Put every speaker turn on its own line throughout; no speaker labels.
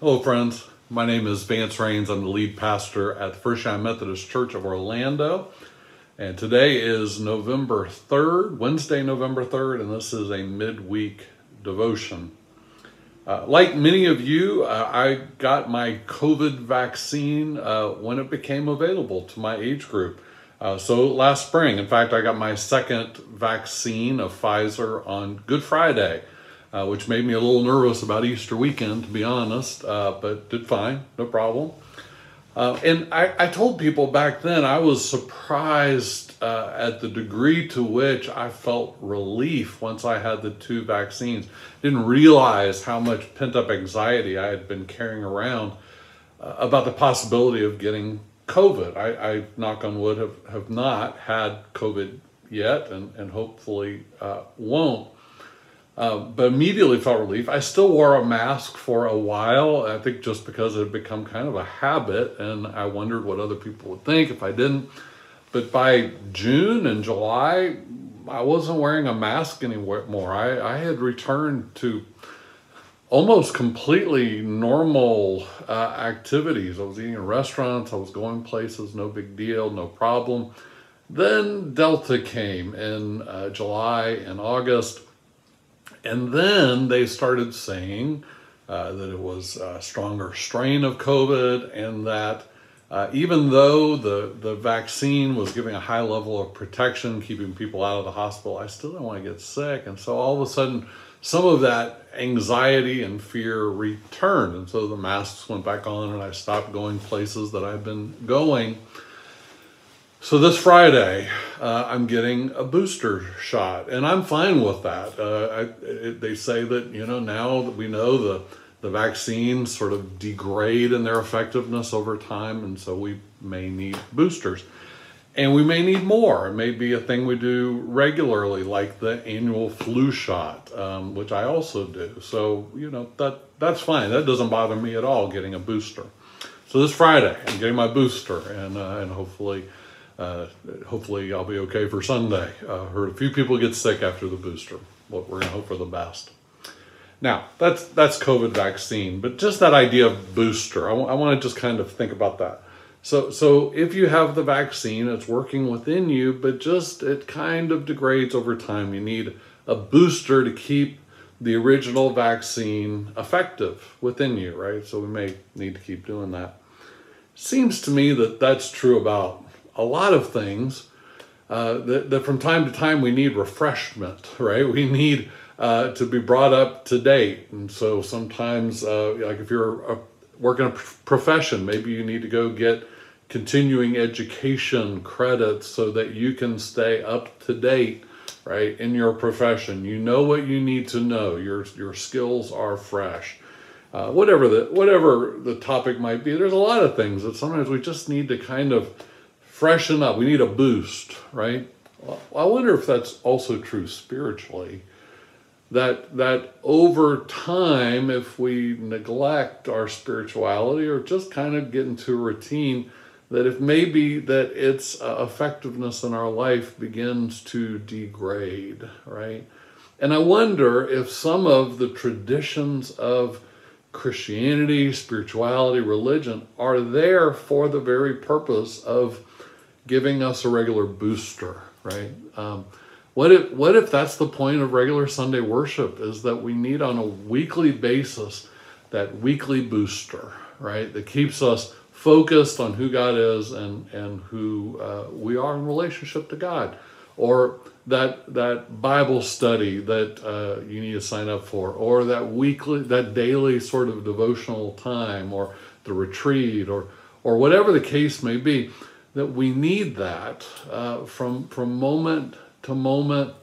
Hello, friends. My name is Vance Rains. I'm the lead pastor at the First United Methodist Church of Orlando. And today is November 3rd, Wednesday, November 3rd, and this is a midweek devotion. Uh, like many of you, uh, I got my COVID vaccine uh, when it became available to my age group. Uh, so last spring, in fact, I got my second vaccine of Pfizer on Good Friday uh, which made me a little nervous about Easter weekend, to be honest, uh, but did fine, no problem. Uh, and I, I, told people back then I was surprised uh, at the degree to which I felt relief once I had the two vaccines. Didn't realize how much pent up anxiety I had been carrying around uh, about the possibility of getting COVID. I, I, knock on wood, have, have not had COVID yet and, and hopefully uh, won't. Uh, but immediately felt relief. I still wore a mask for a while, I think just because it had become kind of a habit, and I wondered what other people would think if I didn't. But by June and July, I wasn't wearing a mask anymore. I, I had returned to almost completely normal uh, activities. I was eating in restaurants, I was going places, no big deal, no problem. Then Delta came in uh, July and August and then they started saying uh, that it was a stronger strain of COVID and that uh, even though the, the vaccine was giving a high level of protection, keeping people out of the hospital, I still didn't want to get sick. And so all of a sudden, some of that anxiety and fear returned. And so the masks went back on and I stopped going places that I've been going. So this Friday, uh, I'm getting a booster shot, and I'm fine with that. Uh, I, it, they say that you know now that we know the the vaccines sort of degrade in their effectiveness over time, and so we may need boosters, and we may need more. It may be a thing we do regularly, like the annual flu shot, um, which I also do. So you know that that's fine. That doesn't bother me at all. Getting a booster. So this Friday, I'm getting my booster, and uh, and hopefully uh, hopefully I'll be okay for Sunday. Uh, heard a few people get sick after the booster. Well, we're gonna hope for the best. Now that's that's COVID vaccine, but just that idea of booster, I, I want to just kind of think about that. So so if you have the vaccine, it's working within you, but just it kind of degrades over time. You need a booster to keep the original vaccine effective within you, right? So we may need to keep doing that. Seems to me that that's true about a lot of things uh, that, that, from time to time we need refreshment, right? We need uh, to be brought up to date. And so sometimes, uh, like if you're working a profession, maybe you need to go get continuing education credits so that you can stay up to date, right, in your profession. You know what you need to know. Your your skills are fresh. Uh, whatever the whatever the topic might be, there's a lot of things that sometimes we just need to kind of freshen up. We need a boost, right? I wonder if that's also true spiritually. That that over time, if we neglect our spirituality or just kind of get into a routine, that if maybe that its uh, effectiveness in our life begins to degrade, right? And I wonder if some of the traditions of Christianity, spirituality, religion are there for the very purpose of giving us a regular booster, right? Um, what if what if that's the point of regular Sunday worship is that we need on a weekly basis that weekly booster, right? That keeps us focused on who God is and and who uh, we are in relationship to God, or that that Bible study that uh, you need to sign up for, or that weekly that daily sort of devotional time, or the retreat, or or whatever the case may be that we need that uh, from, from moment to moment,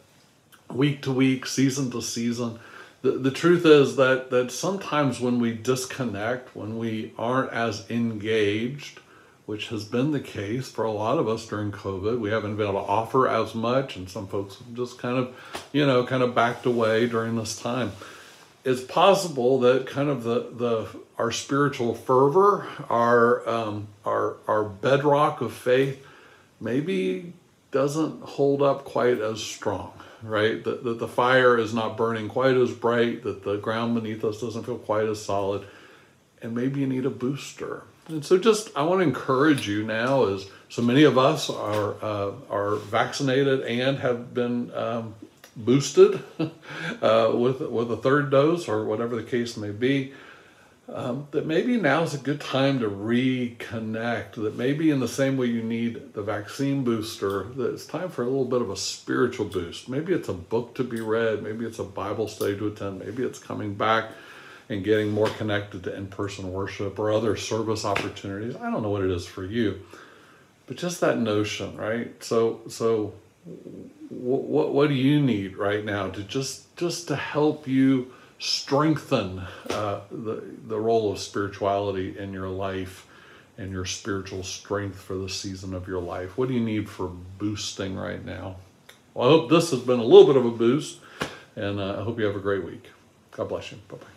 week to week, season to season, the, the truth is that, that sometimes when we disconnect, when we aren't as engaged, which has been the case for a lot of us during COVID, we haven't been able to offer as much, and some folks have just kind of, you know, kind of backed away during this time. It's possible that kind of the, the our spiritual fervor, our um, our our bedrock of faith, maybe doesn't hold up quite as strong right? That, that the fire is not burning quite as bright, that the ground beneath us doesn't feel quite as solid, and maybe you need a booster. And so, just I want to encourage you now, as so many of us are uh, are vaccinated and have been um, boosted uh, with with a third dose or whatever the case may be um, that maybe now is a good time to reconnect. That maybe in the same way you need the vaccine booster, that it's time for a little bit of a spiritual boost. Maybe it's a book to be read, maybe it's a Bible study to attend, maybe it's coming back and getting more connected to in person worship or other service opportunities. I don't know what it is for you, but just that notion, right? So, so what, what do you need right now to just just to help you strengthen uh, the, the role of spirituality in your life and your spiritual strength for the season of your life? What do you need for boosting right now? Well, I hope this has been a little bit of a boost, and uh, I hope you have a great week. God bless you. Bye bye.